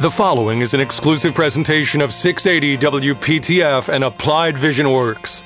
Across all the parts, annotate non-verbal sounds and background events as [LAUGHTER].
The following is an exclusive presentation of 680 WPTF and Applied Vision Works.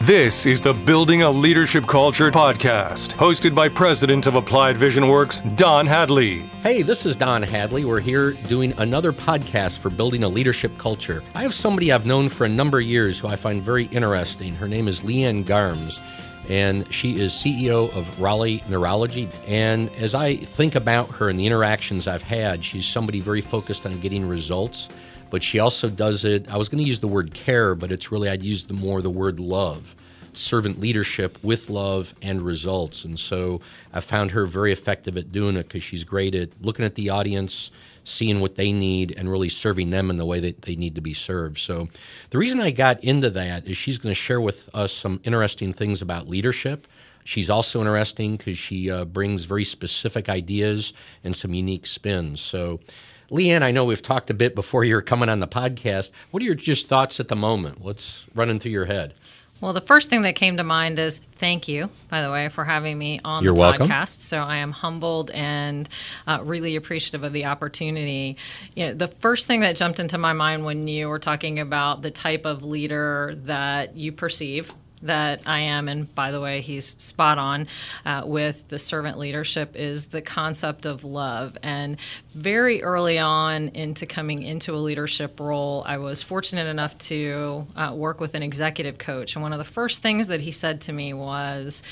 This is the Building a Leadership Culture podcast, hosted by President of Applied Vision Works, Don Hadley. Hey, this is Don Hadley. We're here doing another podcast for building a leadership culture. I have somebody I've known for a number of years who I find very interesting. Her name is Leanne Garms and she is CEO of Raleigh Neurology. And as I think about her and the interactions I've had, she's somebody very focused on getting results, but she also does it. I was going to use the word care, but it's really, I'd use the more the word love. Servant leadership with love and results. And so I found her very effective at doing it because she's great at looking at the audience, seeing what they need and really serving them in the way that they need to be served. So, the reason I got into that is she's going to share with us some interesting things about leadership. She's also interesting because she uh, brings very specific ideas and some unique spins. So, Leanne, I know we've talked a bit before you're coming on the podcast. What are your just thoughts at the moment? What's running through your head? Well, the first thing that came to mind is thank you, by the way, for having me on You're the welcome. podcast. So I am humbled and uh, really appreciative of the opportunity. You know, the first thing that jumped into my mind when you were talking about the type of leader that you perceive that I am, and by the way, he's spot on uh, with the servant leadership, is the concept of love. And very early on into coming into a leadership role, I was fortunate enough to uh, work with an executive coach. And one of the first things that he said to me was,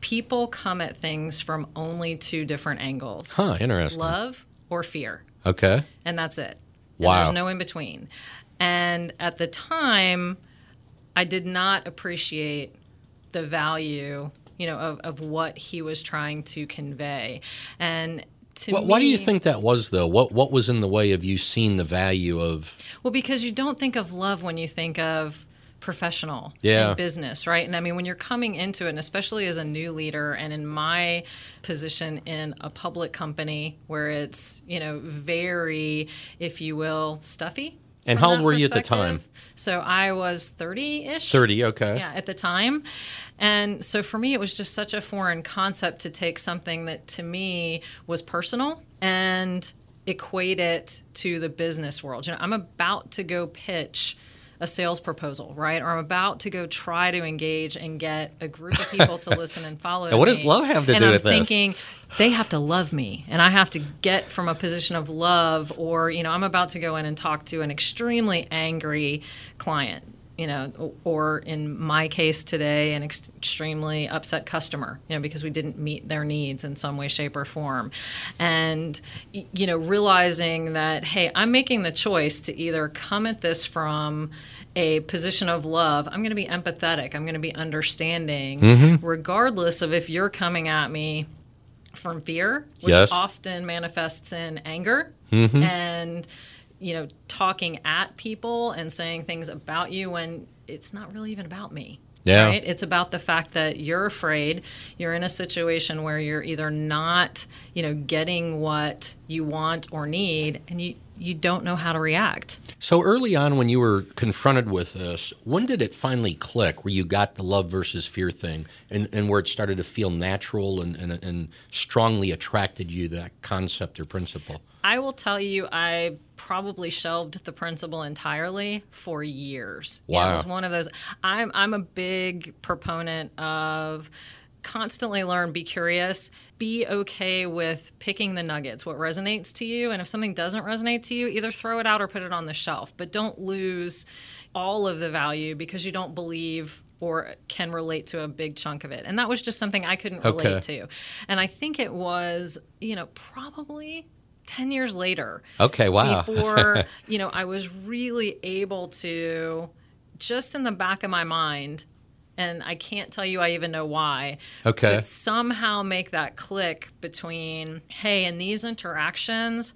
People come at things from only two different angles Huh, interesting. love or fear. Okay. And that's it. And Wow. There's no in between. And at the time, I did not appreciate the value, you know, of, of what he was trying to convey. And to Wh- me, why do you think that was, though? What What was in the way of you seeing the value of? Well, because you don't think of love when you think of professional Yeah. business, right? And I mean, when you're coming into it, and especially as a new leader, and in my position in a public company where it's, you know, very, if you will, stuffy. And how old were you at the time? So I was 30 ish. 30, okay. Yeah, at the time. And so for me, it was just such a foreign concept to take something that to me was personal and equate it to the business world. You know, I'm about to go pitch a sales proposal, right? Or I'm about to go try to engage and get a group of people to [LAUGHS] listen and follow. Now, what does love have to do? and do I'm with this? thinking they have to love me, and I have to get from a position of love, or you know, I'm about to go in and talk to an extremely angry client you know, or in my case today, an ex- extremely upset customer, you know, because we didn't meet their needs in some way, shape, or form. And, you know, realizing that, hey, I'm making the choice to either come at this from a position of love, I'm going to be empathetic, I'm going to be understanding, regardless of if you're coming at me from fear, which Yes. often manifests in anger Mm-hmm. and you know talking at people and saying things about you when it's not really even about me. Yeah. Right? It's about the fact that you're afraid. You're in a situation where you're either not, you know, getting what you want or need, and you you don't know how to react. So early on, when you were confronted with this, when did it finally click where you got the love versus fear thing and, and where it started to feel natural and, and, and strongly attracted you to that concept or principle? I will tell you, I probably shelved the principle entirely for years. You know, Wow. it was one of those. I'm I'm a big proponent of constantly learn, be curious, be okay with picking the nuggets, what resonates to you, and if something doesn't resonate to you, either throw it out or put it on the shelf. But don't lose all of the value because you don't believe or can relate to a big chunk of it. And that was just something I couldn't relate to. And I think it was, you know, probably 10 years later Okay, wow. before [LAUGHS] you know i was really able to just in the back of my mind and i can't tell you i even know why Okay. but somehow make that click between hey in these interactions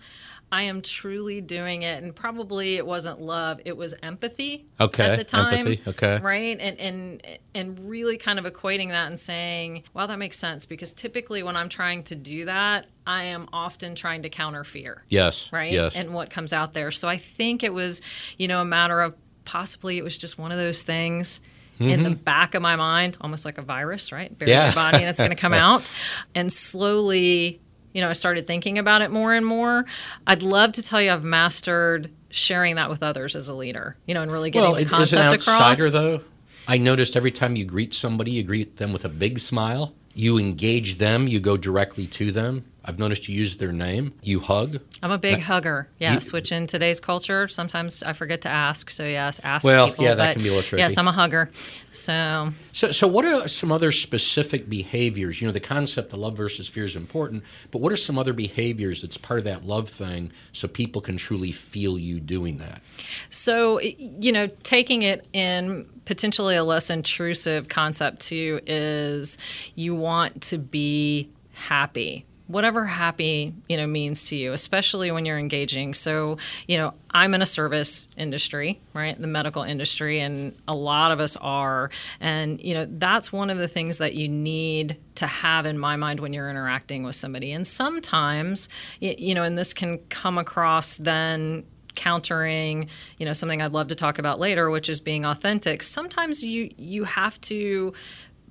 i am truly doing it and probably it wasn't love it was empathy Okay, at the time empathy, okay. right and and and really kind of equating that and saying wow that makes sense because typically when i'm trying to do that i am often trying to counter fear Yes. right? Yes. And what comes out there. So I think it was, you know, a matter of possibly it was just one of those things in the back of my mind, almost like a virus, right? Mm-hmm. Yeah. in your body and it's going to come [LAUGHS] out. And slowly, you know, I started thinking about it more and more. I'd love to tell you I've mastered sharing that with others as a leader, you know, and really getting well, the as concept an outsider, across. though, I noticed every time you greet somebody, you greet them with a big smile. You engage them, you go directly to them. I've noticed you use their name. You hug. I'm a big hugger. Yes, you- which in today's culture, sometimes I forget to ask. So yes, ask Well, people. yeah, that can be a little tricky. Yes, I'm a hugger. So So, so what are some other specific behaviors? You know, the concept of love versus fear is important, but what are some other behaviors that's part of that love thing so people can truly feel you doing that? So, you know, taking it in potentially a less intrusive concept too is you want to be happy. Whatever happy, you know, means to you, especially when you're engaging. So, you know, I'm in a service industry, right? The medical industry, and a lot of us are. And, you know, that's one of the things that you need to have in my mind when you're interacting with somebody. And sometimes, you know, and this can come across then countering you know something i'd love to talk about later which is being authentic sometimes you you have to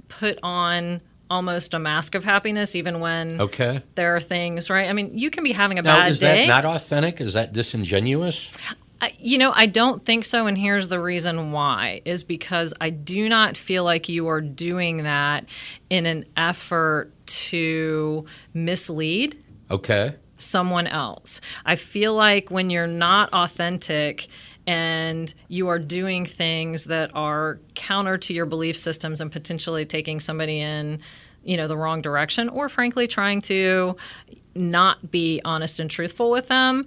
put on almost a mask of happiness even when Okay. there are things right i mean you can be having a Now, bad is day that not authentic? Is that disingenuous? I- you know i don't think so and here's the reason why is because i do not feel like you are doing that in an effort to mislead Okay. someone else. I feel like when you're not authentic and you are doing things that are counter to your belief systems and potentially taking somebody in, you know, the wrong direction or frankly trying to not be honest and truthful with them.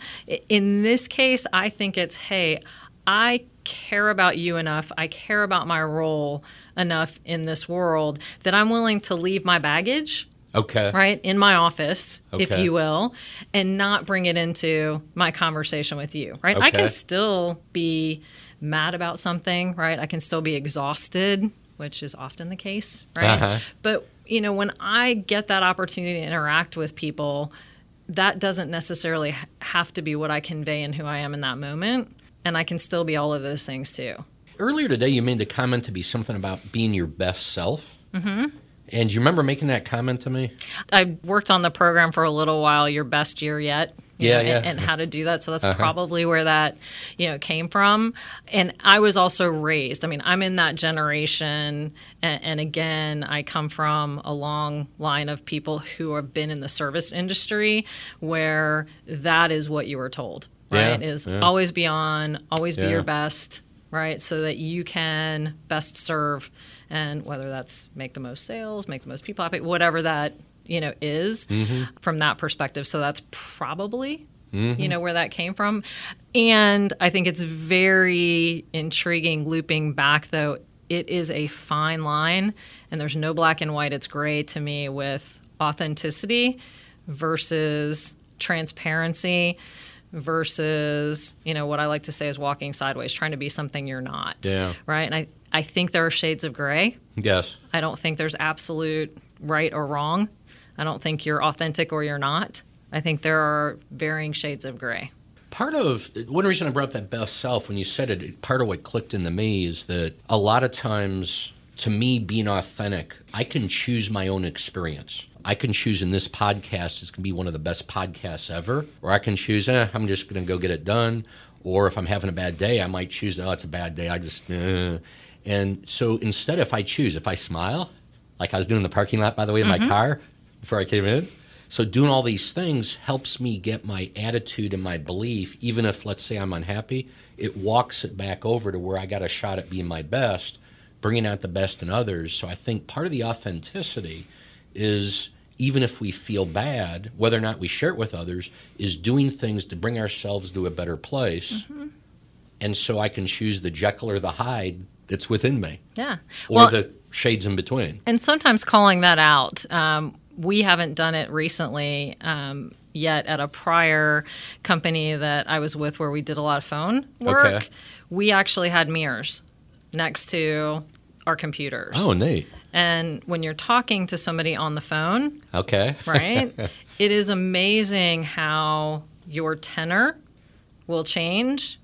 In this case, I think it's, hey, I care about you enough, I care about my role enough in this world that I'm willing to leave my baggage Okay. right in my office if you will and not bring it into my conversation with you right i can still be mad about something right i can still be exhausted which is often the case right Uh-huh. but you know when i get that opportunity to interact with people that doesn't necessarily have to be what i convey and who i am in that moment and i can still be all of those things too Earlier today, you made the comment to be something about being your best self. Mm-hmm. And you remember making that comment to me? I worked on the program for a little while, Your Best Year Yet. you Yeah, know, yeah. And, and how to do that. So that's Uh-huh. probably where that, you know, came from. And I was also raised. I mean, I'm in that generation. And, and again, I come from a long line of people who have been in the service industry where that is what you were told, Yeah, right? Is yeah. always be on, always be your best, right? So that you can best serve. And whether that's make the most sales, make the most people happy, whatever that you know is Mm-hmm. from that perspective. So that's probably you know where that came from. And I think it's very intriguing looping back though. It is a fine line and there's no black and white. It's gray to me with authenticity versus transparency versus you know what I like to say is walking sideways, trying to be something you're not. Yeah. Right. And I, I think there are shades of gray. Yes. I don't think there's absolute right or wrong. I don't think you're authentic or you're not. I think there are varying shades of gray. Part of one reason I brought up that best self when you said it, part of what clicked into me is that a lot of times, to me, being authentic, I can choose my own experience. I can choose in this podcast, it's going to be one of the best podcasts ever, or I can choose, eh, I'm just going to go get it done. Or if I'm having a bad day, I might choose, oh, it's a bad day. I just, eh. And so instead, if I choose, if I smile, like I was doing in the parking lot, by the way, in my mm-hmm. car before I came in. So doing all these things helps me get my attitude and my belief, even if let's say I'm unhappy, it walks it back over to where I got a shot at being my best, bringing out the best in others. So I think part of the authenticity is even if we feel bad, whether or not we share it with others, is doing things to bring ourselves to a better place. Mm-hmm. And so I can choose the Jekyll or the Hyde that's within me, Yeah. or well, the shades in between. and sometimes calling that out. Um, we haven't done it recently um, yet at a prior company that I was with where we did a lot of phone work. Okay. We actually had mirrors next to our computers. Oh, neat. And when you're talking to somebody on the phone, Okay. [LAUGHS] right? it is amazing how your tenor will change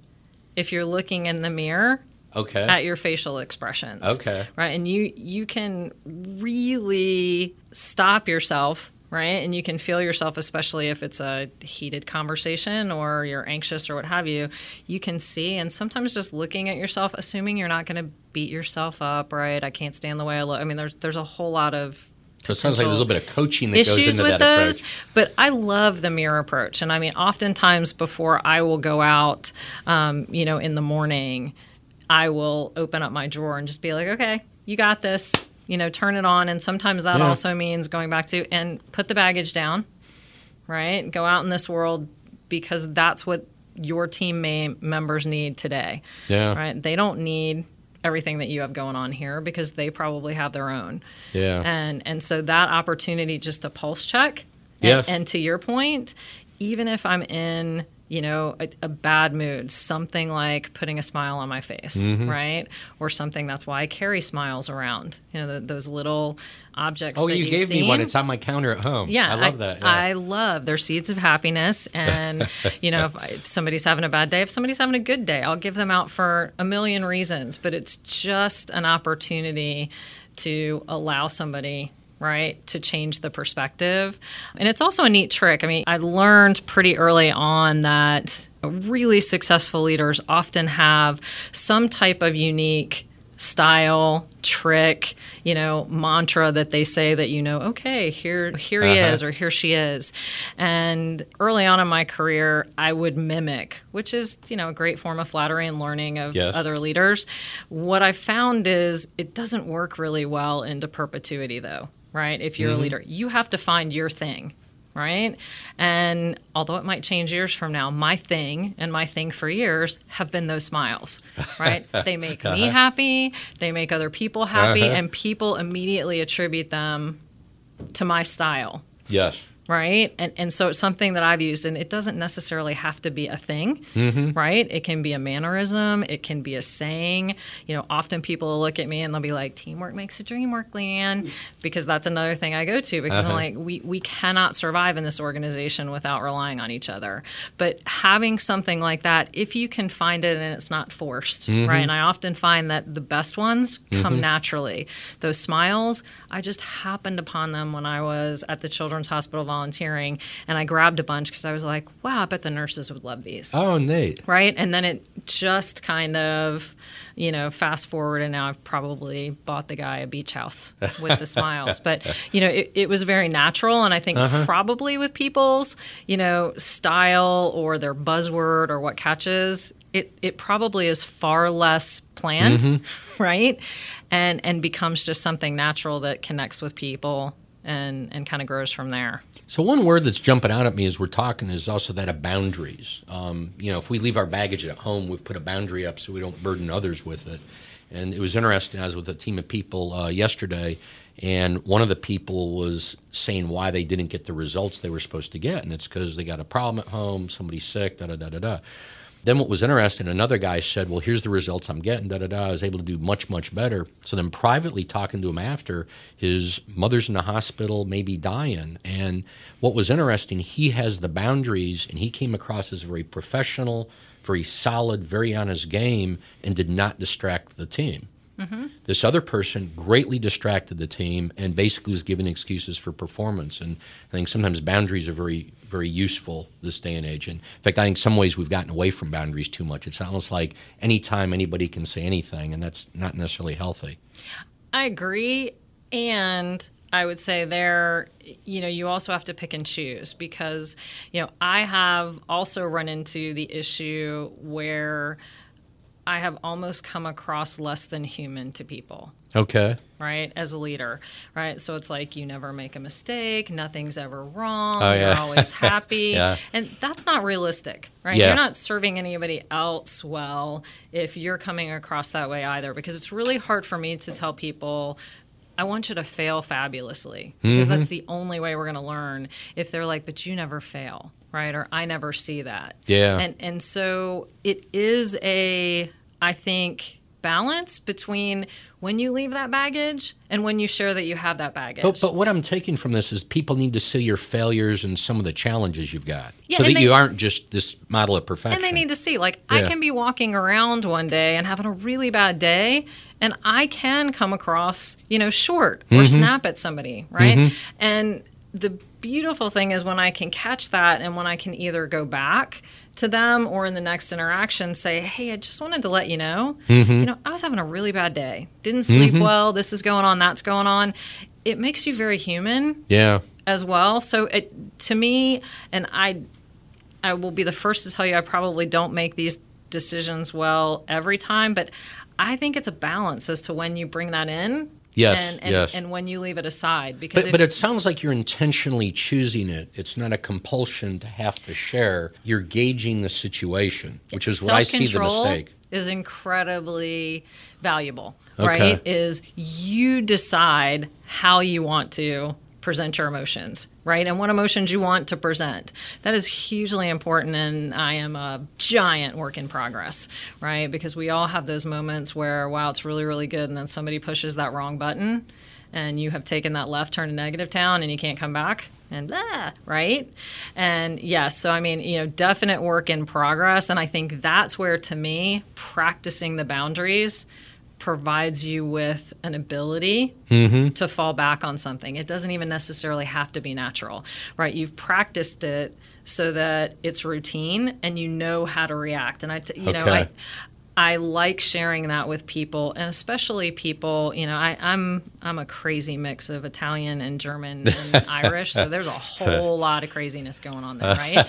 if you're looking in the mirror Okay. at your facial expressions. Okay. Right? And you you can really stop yourself, right? And you can feel yourself, especially if it's a heated conversation or you're anxious or what have you, you can see. And sometimes just looking at yourself, assuming you're not going to beat yourself up, right? I can't stand the way I look. I mean, there's there's a whole lot of So it sounds like there's a little bit of coaching that goes issues into with that those. approach. But I love the mirror approach, and I mean, oftentimes before I will go out, um, you know, in the morning, I will open up my drawer and just be like, okay, you got this. You know, turn it on, and sometimes that Yeah. also means going back to and put the baggage down, right? Go out in this world because that's what your team members need today Yeah. right? They don't need everything that you have going on here because they probably have their own. Yeah. And and so that opportunity just to pulse check. Yes. And, and to your point, even if I'm in you know a, a bad mood, something like putting a smile on my face, Mm-hmm. right, or something. That's why I carry smiles around. You know, the, those little objects. Oh, that you gave me one. It's on my counter at home. Yeah, I love that. Yeah. I love their seeds of happiness, [LAUGHS] and you know, if, I- if somebody's having a bad day, if somebody's having a good day, I'll give them out for a million reasons. But it's just an opportunity to allow somebody right to change the perspective. And it's also a neat trick. I mean i learned pretty early on that really successful leaders often have some type of unique style trick you know mantra that they say that you know okay here here he Uh-huh. is or here she is. And early on in my career i would mimic which is you know a great form of flattery and learning of Yes. other leaders. What i found is it doesn't work really well into perpetuity though right if you're a leader you have to find your thing right? And although it might change years from now, my thing and my thing for years have been those smiles, right? [LAUGHS] they make me happy, they make other people happy, Uh-huh. and people immediately attribute them to my style. yes. Right. And, and so it's something that I've used, and it doesn't necessarily have to be a thing, Mm-hmm. right? It can be a mannerism, it can be a saying. You know, often people will look at me and they'll be like, teamwork makes the dream work, Leanne, because that's another thing I go to because I'm Uh-huh. like, we, we cannot survive in this organization without relying on each other. But having something like that, if you can find it and it's not forced, Mm-hmm. right? And I often find that the best ones come naturally. Those smiles, I just happened upon them when I was at the Children's Hospital volunteering, and I grabbed a bunch because I was like, wow, I bet the nurses would love these. Oh, Nate. Right. And then it just kind of, you know, fast forward, and now I've probably bought the guy a beach house with the smiles. But, [LAUGHS] you know, it, it was very natural. And I think uh-huh. probably with people's, you know, style or their buzzword or what catches, it, it probably is far less planned, mm-hmm. [LAUGHS] right? And, and becomes just something natural that connects with people and, and kind of grows from there. So one word that's jumping out at me as we're talking is also that of boundaries. Um, you know, if we leave our baggage at home, we've put a boundary up so we don't burden others with it. And it was interesting. I was with a team of people uh, yesterday, and one of the people was saying why they didn't get the results they were supposed to get, and it's because they got a problem at home, somebody's sick, da da da da da. Then what was interesting, another guy said, "Well, here's the results I'm getting." Da da da. I was able to do much much better. So then, privately talking to him after, his mother's in the hospital, maybe dying. And what was interesting, he has the boundaries, and he came across as very professional, very solid, very on his game, and did not distract the team. Mm-hmm. This other person greatly distracted the team and basically was giving excuses for performance. And I think sometimes boundaries are very, very useful this day and age. And in fact, I think some ways we've gotten away from boundaries too much. It's almost like anytime anybody can say anything, and that's not necessarily healthy. I agree. And I would say there, you know, you also have to pick and choose because, you know, I have also run into the issue where I have almost come across less than human to people Okay. right as a leader right so it's like you never make a mistake nothing's ever wrong Oh, yeah. you're always [LAUGHS] happy Yeah. and that's not realistic right Yeah. you're not serving anybody else well if you're coming across that way either because it's really hard for me to tell people I want you to fail fabulously because Mm-hmm. that's the only way we're going to learn. If they're like, but you never fail, right? Or I never see that. Yeah. And and so it is a I think balance between when you leave that baggage and when you share that you have that baggage. But, but what I'm taking from this is people need to see your failures and some of the challenges you've got Yeah, so that they- you aren't just this model of perfection. and they need to see like I can be walking around one day and having a really bad day and I can come across, you know, short or Mm-hmm. snap at somebody, right? And the beautiful thing is when I can catch that and when I can either go back to them or in the next interaction say, Hey, I just wanted to let you know, Mm-hmm. you know, I was having a really bad day. Didn't sleep well. This is going on. That's going on. It makes you very human Yeah. as well. So it, to me, and I, I will be the first to tell you, I probably don't make these decisions well every time, but I think it's a balance as to when you bring that in. Yes, and, and, yes. and when you leave it aside, because But, but it sounds like you're intentionally choosing it. It's not a compulsion to have to share. You're gauging the situation, which is what I see the mistake. Is incredibly valuable, Okay. right? Is you decide how you want to present your emotions, right? And what emotions you want to present. That is hugely important and I am a giant work in progress, right? Because we all have those moments where wow, it's really really good and then somebody pushes that wrong button and you have taken that left turn to negative town and you can't come back and blah, right? And yes, so I mean, you know, definite work in progress. And I think that's where, to me, practicing the boundaries provides you with an ability mm-hmm. to fall back on something. It doesn't even necessarily have to be natural, right? You've practiced it so that it's routine and you know how to react. And I, t- you know, I, Okay. I like sharing that with people, and especially people. You know, I, I'm I'm a crazy mix of Italian and German and [LAUGHS] Irish, so there's a whole [LAUGHS] lot of craziness going on there, right?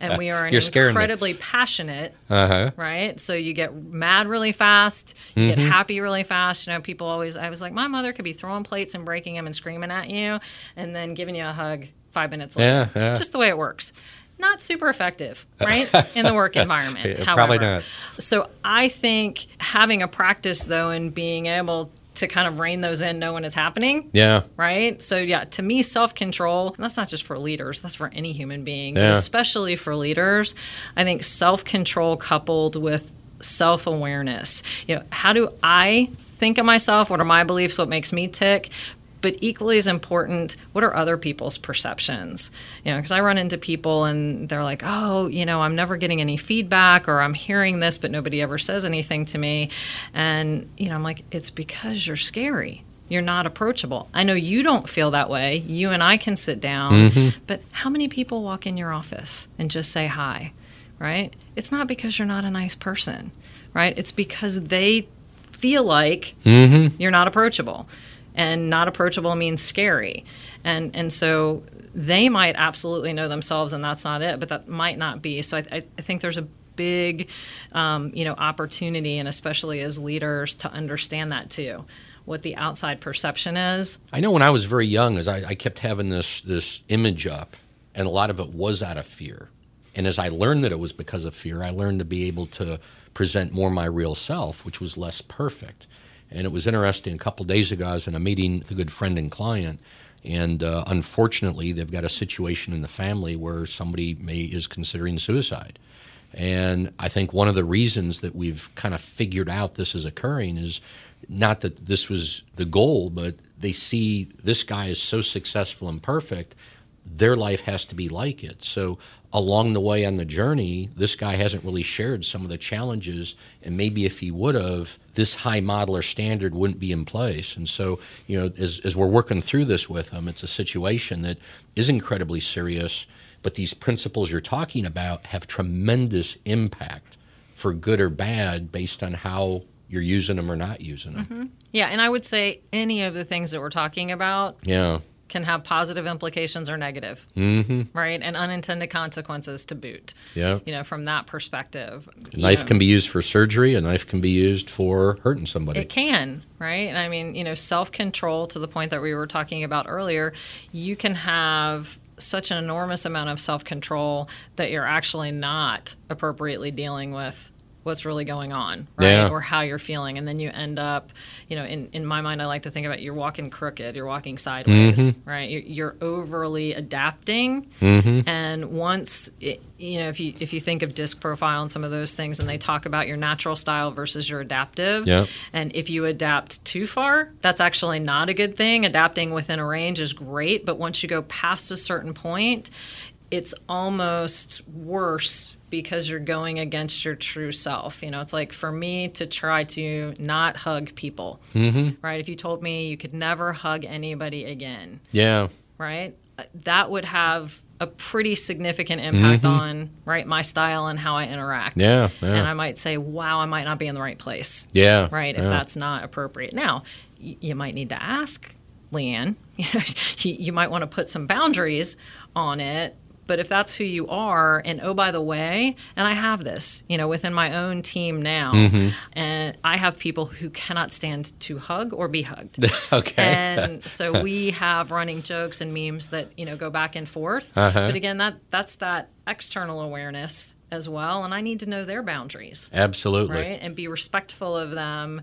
And we are an You're me. incredibly passionate, Uh huh. right? So you get mad really fast, you get happy really fast. You know, people always. I was like, my mother could be throwing plates and breaking them and screaming at you, and then giving you a hug five minutes later. Yeah, yeah. Just the way it works. Not super effective, right? In the work [LAUGHS] environment. Yeah, however. probably not. So I think having a practice though and being able to kind of rein those in, know when it's happening. Yeah. Right. So yeah, to me, self control, and that's not just for leaders, that's for any human being, Yeah. especially for leaders. I think self control coupled with self awareness. You know, how do I think of myself? What are my beliefs? What makes me tick? But equally as important, what are other people's perceptions? You know, because I run into people and they're like, oh, you know, I'm never getting any feedback or I'm hearing this, but nobody ever says anything to me. And, you know, I'm like, it's because you're scary. You're not approachable. I know you don't feel that way. You and I can sit down, mm-hmm. but how many people walk in your office and just say hi, right? It's not because you're not a nice person, right? It's because they feel like mm-hmm. you're not approachable. And not approachable means scary. And and so they might absolutely know themselves and that's not it, but that might not be. So I, I, think there's a big um, you know opportunity and especially as leaders to understand that too what the outside perception is I know when I was very young, as I, I kept having this this image up, and a lot of it was out of fear. And as I learned that it was because of fear, I learned to be able to present more my real self, which was less perfect. And it was interesting. A couple days ago, I was in a meeting with a good friend and client, and uh, unfortunately, they've got a situation in the family where somebody may is considering suicide. And I think one of the reasons that we've kind of figured out this is occurring is not that this was the goal, but they see this guy is so successful and perfect, their life has to be like it. So along the way on the journey, this guy hasn't really shared some of the challenges, and maybe if he would have, this high model or standard wouldn't be in place. And so, you know, as, as we're working through this with him, it's a situation that is incredibly serious, but these principles you're talking about have tremendous impact for good or bad based on how you're using them or not using them. Mm-hmm. yeah and i would say any of the things that we're talking about Yeah. Can have positive implications or negative mm-hmm. right and unintended consequences to boot Yeah. you know from that perspective A knife can be used for surgery. A knife can be used for hurting somebody. It can, right? And I mean, you know, self control to the point that we were talking about earlier, you can have such an enormous amount of self control that you're actually not appropriately dealing with what's really going on, right? Yeah. Or how you're feeling. And then you end up, you know, in, in my mind, I like to think about you're walking crooked, you're walking sideways, mm-hmm. right? You're, you're overly adapting. Mm-hmm. And once, it, you know, if you, if you think of disc profile and some of those things, and they talk about your natural style versus your adaptive. Yeah. And if you adapt too far, that's actually not a good thing. Adapting within a range is great, but once you go past a certain point, it's almost worse because you're going against your true self. You know, it's like for me to try to not hug people, right? If you told me you could never hug anybody again, yeah. right? that would have a pretty significant impact on right my style and how I interact. Mm-hmm. Yeah, yeah. And I might say, wow, I might not be in the right place. Yeah. Right. If yeah. that's not appropriate. Now, y- you might need to ask Leanne. You [LAUGHS] know, you, you might want to put some boundaries on it. But if that's who you are, and oh, by the way, and I have this, you know, within my own team now, Mm-hmm. and I have people who cannot stand to hug or be hugged. [LAUGHS] okay. and so we have running jokes and memes that you know go back and forth. Uh-huh. But again, that that's that external awareness as well, and I need to know their boundaries, Absolutely. right, and be respectful of them,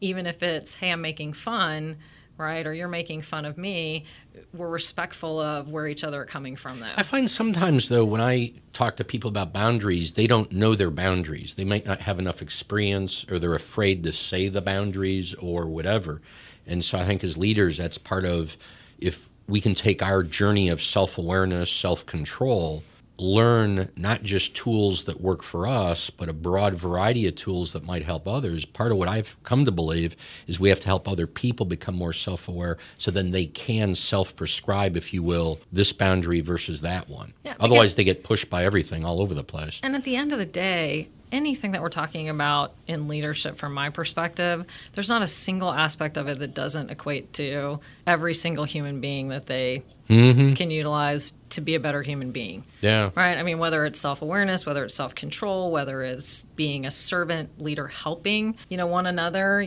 even if it's hey, I'm making fun, right, or you're making fun of me. We're respectful of where each other are coming from, though. I find sometimes, though, when I talk to people about boundaries, they don't know their boundaries. They might not have enough experience, or they're afraid to say the boundaries, or whatever. And so I think as leaders, that's part of if we can take our journey of self awareness, self control, learn not just tools that work for us, but a broad variety of tools that might help others. Part of what I've come to believe is we have to help other people become more self aware so then they can self prescribe, if you will, this boundary versus that one. Yeah, Otherwise, they get pushed by everything all over the place. And at the end of the day, anything that we're talking about in leadership from my perspective, there's not a single aspect of it that doesn't equate to every single human being that they Mm-hmm. can utilize to be a better human being. Yeah. Right? I mean, whether it's self awareness, whether it's self control, whether it's being a servant leader helping, you know, one another,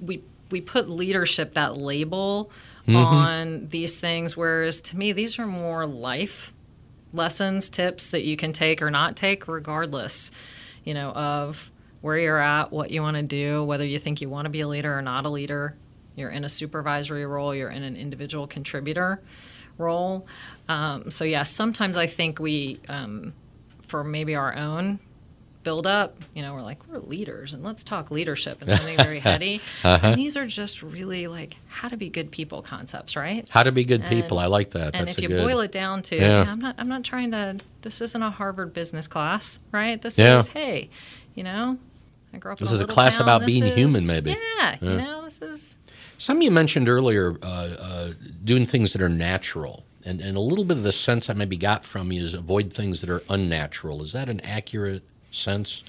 we, we put leadership, that label, mm-hmm. on these things, whereas to me, these are more life lessons, tips that you can take or not take, regardless, you know, of where you're at, what you want to do, whether you think you want to be a leader or not a leader. You're in a supervisory role, you're in an individual contributor role. Um, so, yeah, sometimes I think we, um, for maybe our own build up, you know, we're like, we're leaders and let's talk leadership and something very [LAUGHS] heady. And these are just really like how to be good people concepts, right? How to be good people. I like that. And That's if a you good. boil it down to, Yeah. yeah. I'm not, I'm not trying to. This isn't a Harvard business class, right? This Yeah. is, hey, you know, I grew up. This is a little class town. about This being is- human, maybe. Yeah, you know, this is. Some you mentioned earlier, uh, uh, doing things that are natural. And, and a little bit of the sense I maybe got from you is avoid things that are unnatural. Is that an accurate sense?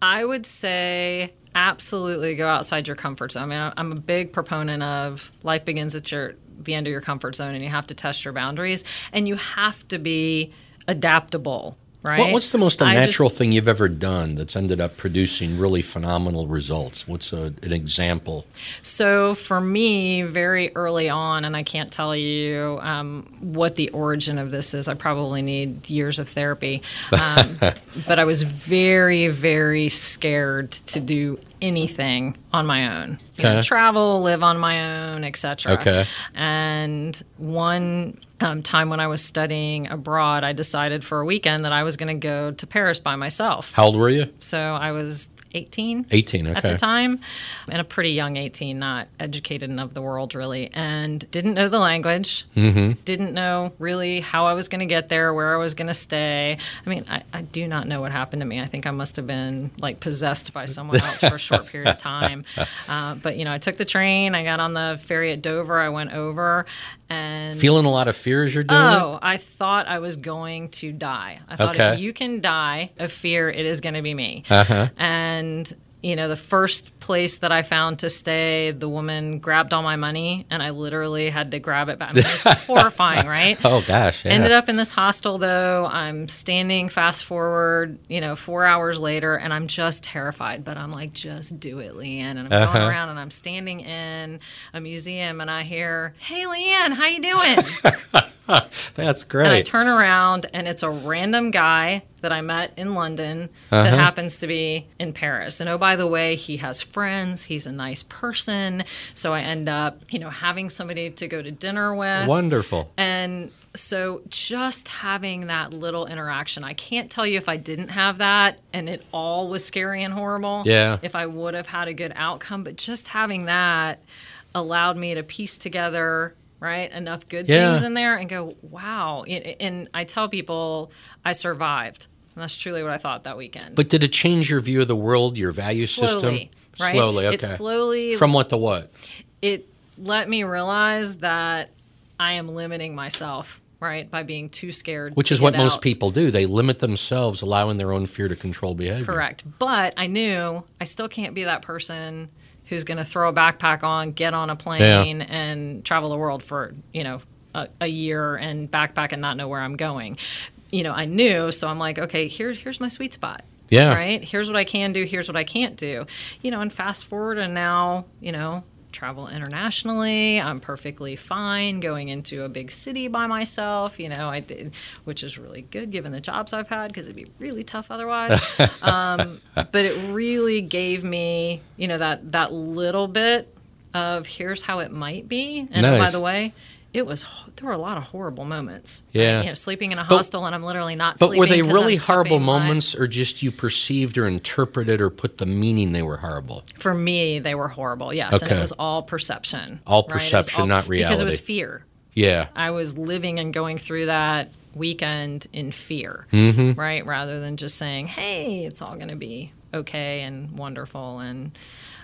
I would say absolutely go outside your comfort zone. I mean, I'm a big proponent of life begins at your the end of your comfort zone, and you have to test your boundaries, and you have to be adaptable. Right? What, what's the most I just- unnatural thing you've ever done that's ended up producing really phenomenal results? What's a, an example? So for me, very early on, and I can't tell you um, what the origin of this is. I probably need years of therapy. Um, [LAUGHS] but I was very, very scared to do anything on my own. You know, travel, live on my own, etc. Okay. And one um, time when I was studying abroad, I decided for a weekend that I was going to go to Paris by myself. How old were you? So I was 18 18. Okay. at the time, and a pretty young 18, not educated enough of the world really, and didn't know the language, mm-hmm. didn't know really how I was going to get there, where I was going to stay. I mean, I, I do not know what happened to me. I think I must have been like possessed by someone else for a short period of time. [LAUGHS] Uh, but, you know, I took the train, I got on the ferry at Dover, I went over, and Feeling a lot of fear as you're doing it? Oh, I thought I was going to die. I thought Okay. if you can die of fear, it is going to be me. Uh-huh. And you know, the first place that I found to stay, the woman grabbed all my money, and I literally had to grab it back. I mean, it was [LAUGHS] horrifying, right? Oh, gosh. Yeah. Ended up in this hostel though. I'm standing fast forward, you know, four hours later, and I'm just terrified. But I'm like, just do it, Leanne. And I'm Uh-huh. going around and I'm standing in a museum and I hear, Hey Leanne, how you doing? [LAUGHS] [LAUGHS] That's great. And I turn around and it's a random guy that I met in London Uh-huh. that happens to be in Paris. And oh, by the way, he has friends. He's a nice person. So I end up, you know, having somebody to go to dinner with. Wonderful. And so just having that little interaction, I can't tell you if I didn't have that and it all was scary and horrible. Yeah. If I would have had a good outcome, but just having that allowed me to piece together right enough good Yeah. things in there and go wow And- i tell people i survived and that's truly what i thought that weekend But did it change your view of the world, your value slowly system? right Slowly, okay. it slowly From what to what? it let me realize that I am limiting myself, right? By being too scared. Which to is what get most people do. They limit themselves, allowing their own fear to control behavior. Correct. But I knew I still can't be that person who's going to throw a backpack on, get on a plane, and travel the world for, you know, a, a year and backpack and not know where I'm going. You know, I knew, so I'm like, okay, here's here's my sweet spot. Yeah. Right? Here's what I can do, here's what I can't do. You know, and fast forward and now, you know, travel internationally. I'm perfectly fine going into a big city by myself, you know, I did, which is really good given the jobs I've had because it'd be really tough otherwise. [LAUGHS] um, but it really gave me, you know, that that little bit of here's how it might be. And oh, by the way, it was there were a lot of horrible moments. Yeah. you know, sleeping in a hostel and I'm literally not. But sleeping were they really I'm horrible moments, or just you perceived or interpreted or put the meaning they were horrible? For me, they were horrible. Yes, and Okay. it was all perception. All right? It was perception, not reality. Because it was fear. Yeah. I was living and going through that weekend in fear, Mm-hmm. right? Rather than just saying, "Hey, it's all going to be okay and wonderful." And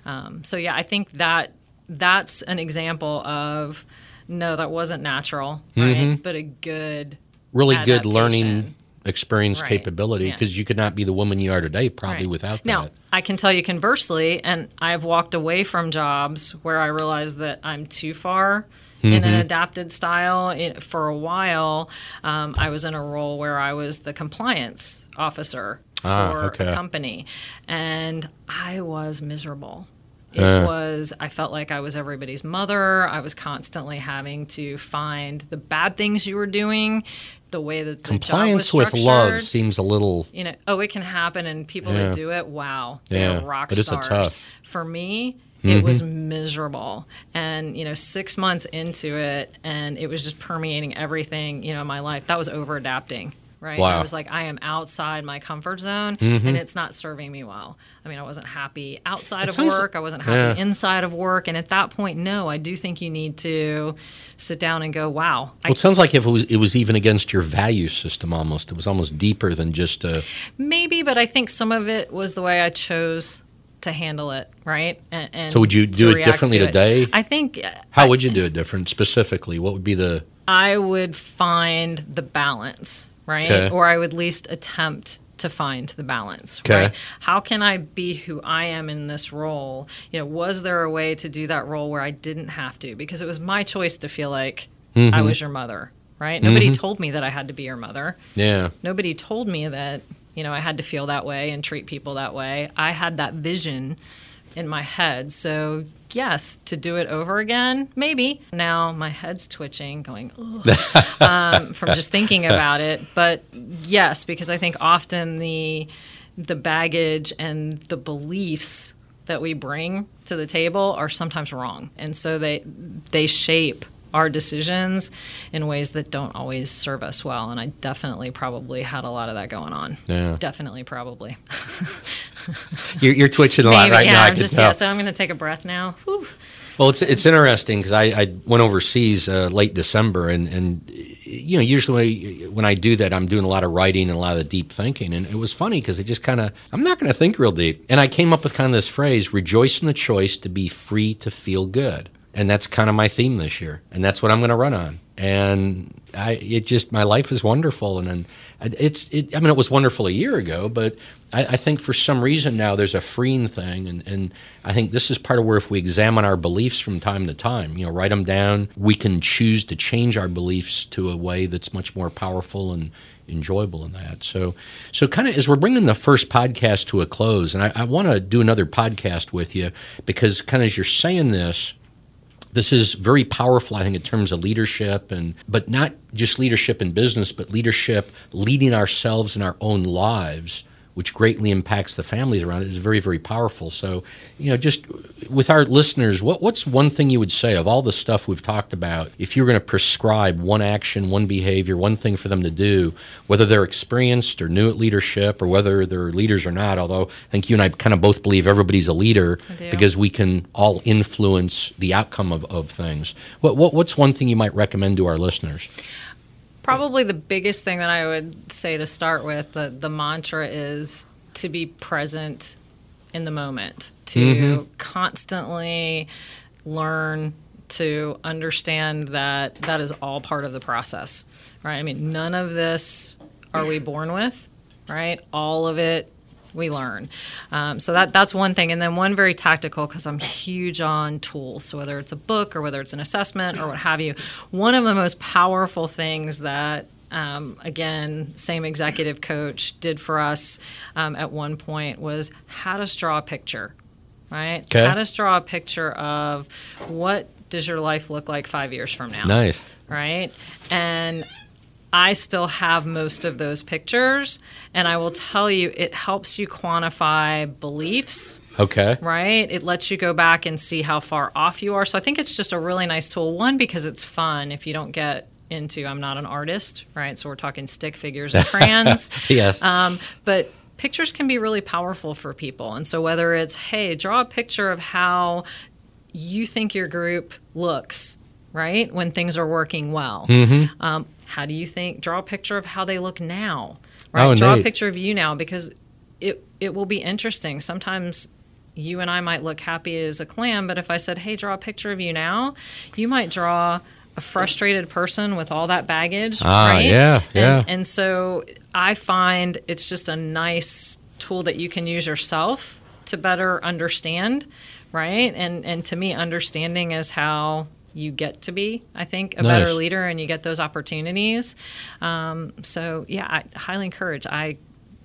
um, so, yeah, I think that that's an example of no, that wasn't natural, right? But a good, Mm-hmm. Really good learning experience Right. capability Yeah. because you could not be the woman you are today probably Right. without now, that. I can tell you conversely, and I've walked away from jobs where I realized that I'm too far in Mm-hmm. an adapted style. It, for a while, um, I was in a role where I was the compliance officer for Ah, okay. a company, and I was miserable. It Uh. was, I felt like I was everybody's mother. I was constantly having to find the bad things you were doing, the way that the Compliance with love seems a little. you know, oh, it can happen, and people Yeah. that do it, wow, Yeah, they're rock but it's a stars. tough. Mm-hmm. For me, it was miserable, and you know, six months into it, and it was just permeating everything, you know, in my life. That was over adapting. Right, Wow. Mm-hmm. I was like, I am outside my comfort zone, and it's not serving me well. I mean, I wasn't happy outside It of work. I wasn't happy yeah. inside of work, and at that point, no, I do think you need to sit down and go, wow, I it sounds like if it was, it was even against your value system almost. It was almost deeper than just a. Maybe, but I think some of it was the way I chose to handle it, right? And, and So would you do it differently to today? I think uh, How would you do it different specifically? What would be the. I would find the balance, right? Or I would at least attempt to find the balance, Okay. right? How can I be who I am in this role? You know, was there a way to do that role where I didn't have to? Because it was my choice to feel like Mm-hmm. I was your mother, right? Nobody told me that I had to be your mother. Yeah. nobody told me that you know I had to feel that way and treat people that way. I had that vision in my head. So yes, to do it over again, maybe. Now my head's twitching, going [LAUGHS] um, from just thinking about it. But yes, because I think often the the baggage and the beliefs that we bring to the table are sometimes wrong, and so they they shape our decisions in ways that don't always serve us well. And I definitely probably had a lot of that going on. Yeah. Definitely, probably. [LAUGHS] You're, you're twitching a lot Maybe, right yeah, now. I I'm can just tell. yeah. So I'm going to take a breath now. Whew. Well, it's it's interesting because I, I went overseas uh, late December, and and you know usually when I do that, I'm doing a lot of writing and a lot of deep thinking, and it was funny because it just kind of I'm not going to think real deep, and I came up with kind of this phrase: "Rejoice in the choice to be free to feel good," and that's kind of my theme this year, and that's what I'm going to run on, and I it just my life is wonderful, and, and it's it, I mean it was wonderful a year ago, but I, I think for some reason now there's a freeing thing, and, and I think this is part of where if we examine our beliefs from time to time, you know, write them down, we can choose to change our beliefs to a way that's much more powerful and enjoyable in that. So, so kind of as we're bringing the first podcast to a close, and I, I want to do another podcast with you because kind of as you're saying this, this is very powerful i think in terms of leadership and but not just leadership in business but leadership leading ourselves in our own lives which greatly impacts the families around it is very very powerful so you know just with our listeners what, what's one thing you would say of all the stuff we've talked about if you're going to prescribe one action one behavior one thing for them to do whether they're experienced or new at leadership or whether they're leaders or not although i think you and i kind of both believe everybody's a leader because we can all influence the outcome of, of things. What, what, what's one thing you might recommend to our listeners? Probably the biggest thing that I would say to start with, the, the mantra is to be present in the moment, to Mm-hmm. constantly learn to understand that that is all part of the process, right? I mean, none of this are we born with, right? All of it we learn. Um, so that that's one thing, and then one very tactical because I'm huge on tools. So whether it's a book or whether it's an assessment or what have you, one of the most powerful things that um, again, same executive coach did for us um, at one point was how to draw a picture, right? Okay. How to draw a picture of what does your life look like five years from now? Nice. Right. And I still have most of those pictures. And I will tell you, it helps you quantify beliefs, Okay. right? It lets you go back and see how far off you are. So I think it's just a really nice tool. One, because it's fun if you don't get into, I'm not an artist, right? So we're talking stick figures and [LAUGHS] crayons. Yes. Um, but pictures can be really powerful for people. And so whether it's, hey, draw a picture of how you think your group looks, right, when things are working well. Mm-hmm. Um, how do you think? Draw a picture of how they look now, right? Oh, draw a picture of you now because it it will be interesting. Sometimes you and I might look happy as a clam, but if I said, "Hey, draw a picture of you now," you might draw a frustrated person with all that baggage, Ah, right? yeah, yeah. And, and so I find it's just a nice tool that you can use yourself to better understand, right? And and to me, understanding is how you get to be, I think, a better leader, and you get those opportunities. Um, so yeah, I highly encourage. I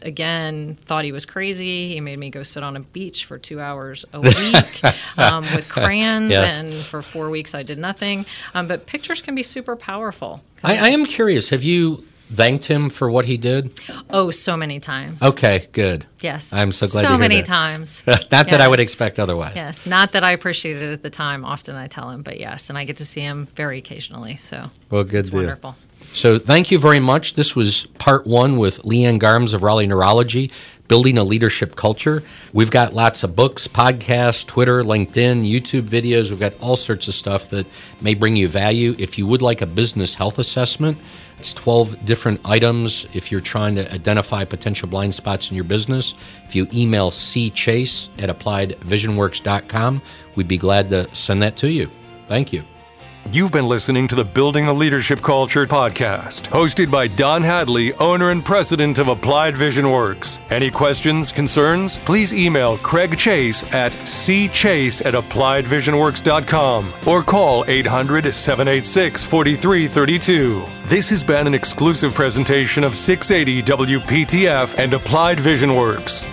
again thought he was crazy. He made me go sit on a beach for two hours a [LAUGHS] week um, with crayons, Yes. and for four weeks I did nothing. Um, but pictures can be super powerful. I, I am curious. Have you thanked him for what he did? Oh, so many times. Okay, good. Yes. I'm so glad So many that. times. [LAUGHS] Not that I would expect otherwise. Yes. Not that I appreciated it at the time. Often I tell him, but yes, and I get to see him very occasionally. So Well, good it's deal. wonderful. So thank you very much. This was part one with Leanne Garms of Raleigh Neurology, Building a Leadership Culture. We've got lots of books, podcasts, Twitter, LinkedIn, YouTube videos. We've got all sorts of stuff that may bring you value. If you would like a business health assessment, it's 12 different items if you're trying to identify potential blind spots in your business. If you email cchase at appliedvisionworks.com, we'd be glad to send that to you. Thank you. You've been listening to the Building a Leadership Culture podcast, hosted by Don Hadley, owner and president of Applied Vision Works. Any questions, concerns? Please email Craig Chase at cchase at appliedvisionworks.com or call 800 786 4332. This has been an exclusive presentation of 680 WPTF and Applied Vision Works.